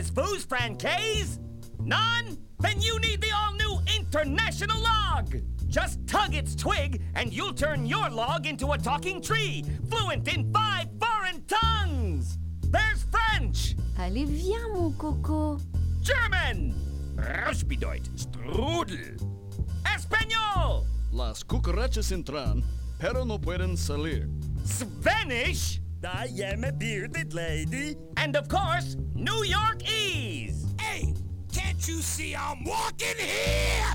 says Foos Francaise? None? Then you need the all new International Log! Just tug its twig, and you'll turn your log into a talking tree, fluent in five foreign tongues! There's French, Allez, viens, mon coco. German, Rauschbedeut, Strudel, Espanol, Las cucarachas entran, pero no pueden salir. Spanish, I am a bearded lady. and of course, New York Yorkese! Hey, can't you see I'm walking here?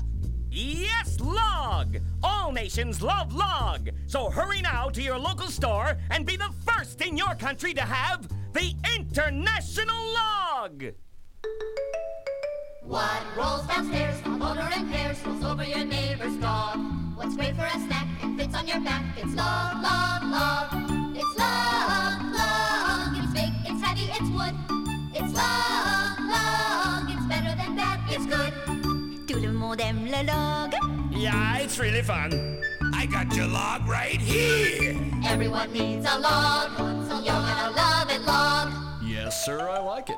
Yes, log! All nations love log! So hurry now to your local store and be the first in your country to have the International Log! What rolls downstairs, a motor and pairs, rolls over your neighbor's dog. What's great for a snack and fits on your back? It's log, log, log. It's good. Tout le monde aime le log. Yeah, it's really fun. I got your log right here. Everyone needs a log, so you're gonna love it, log. Yes, sir, I like it.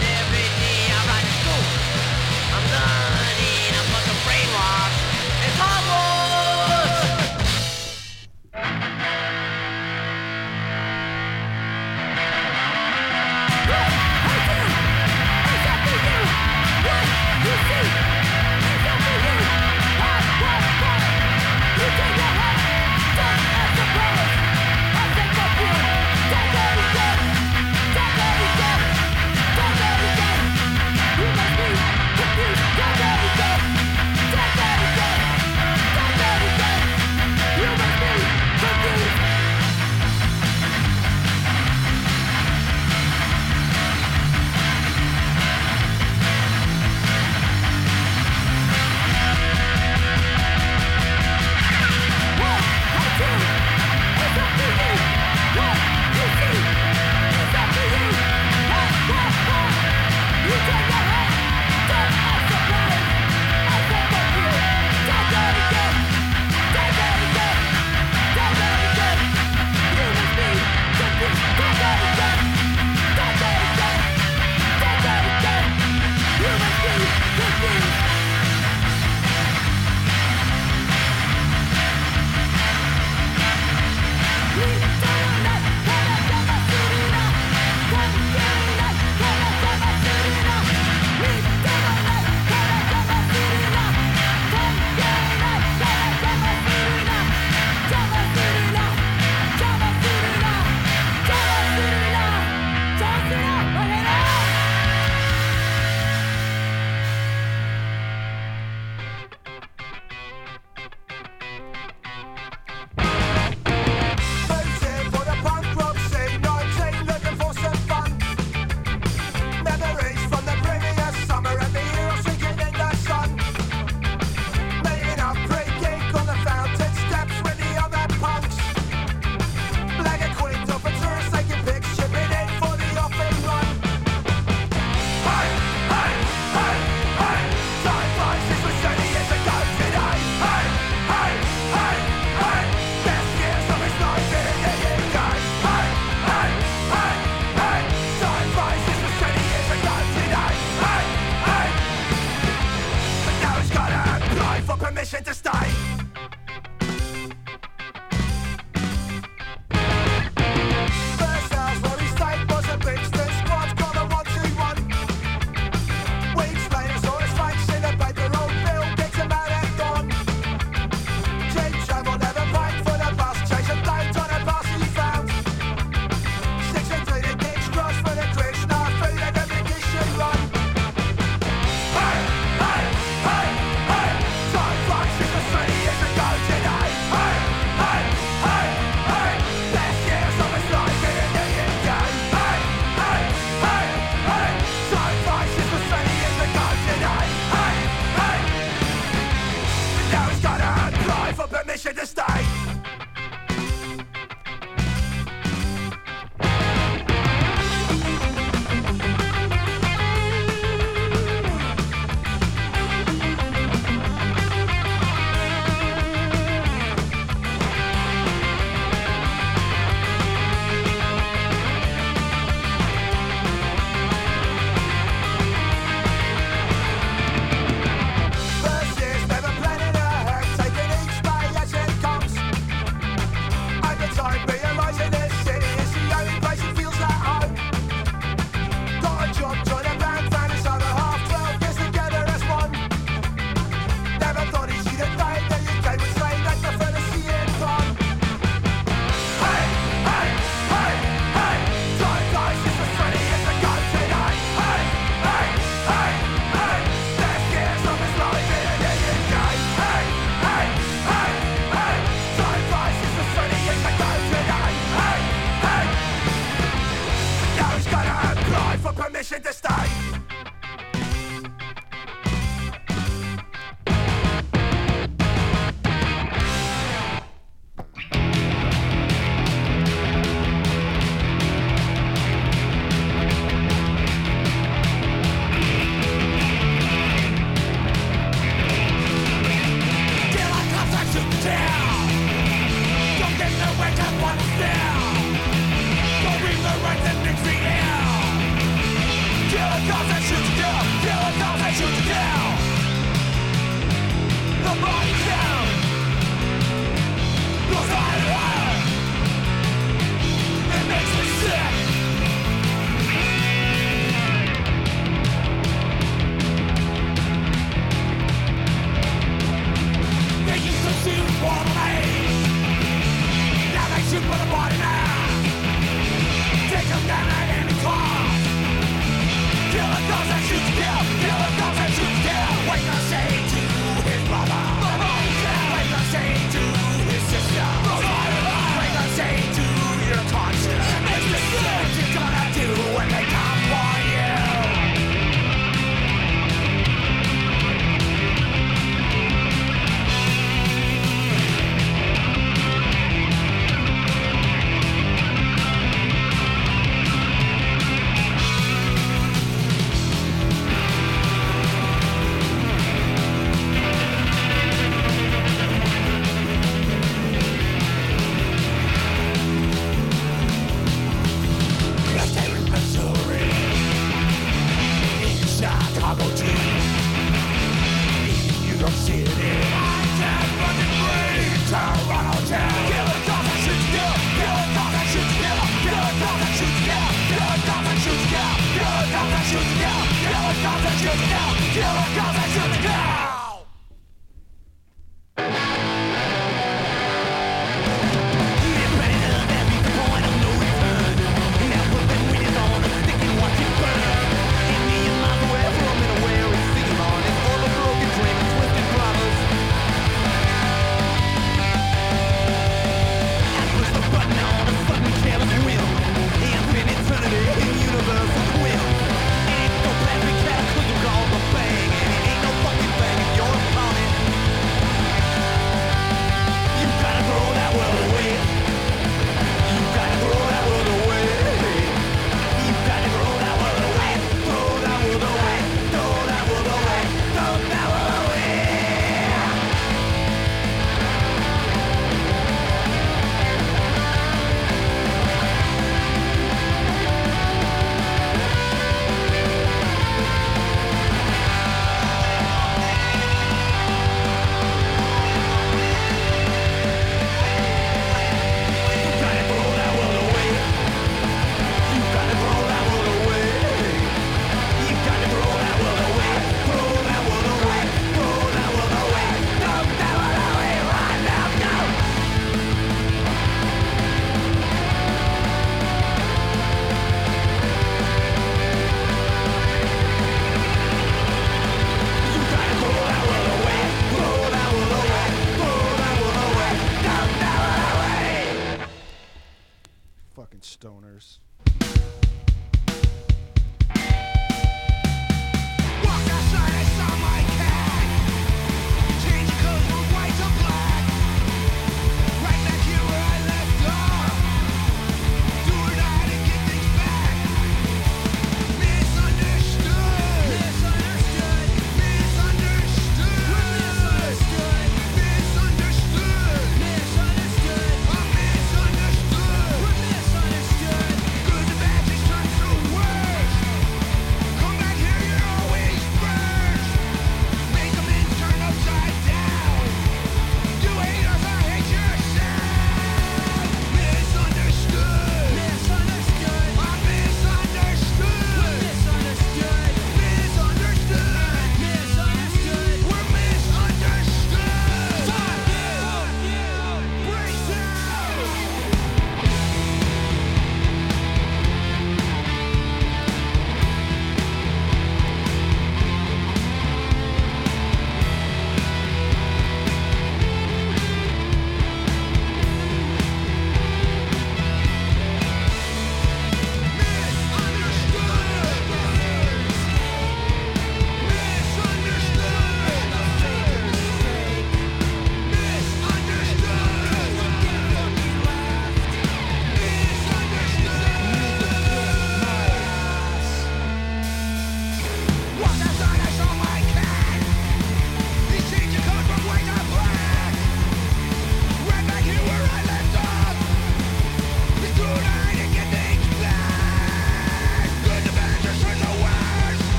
Every day I ride to school, I'm not.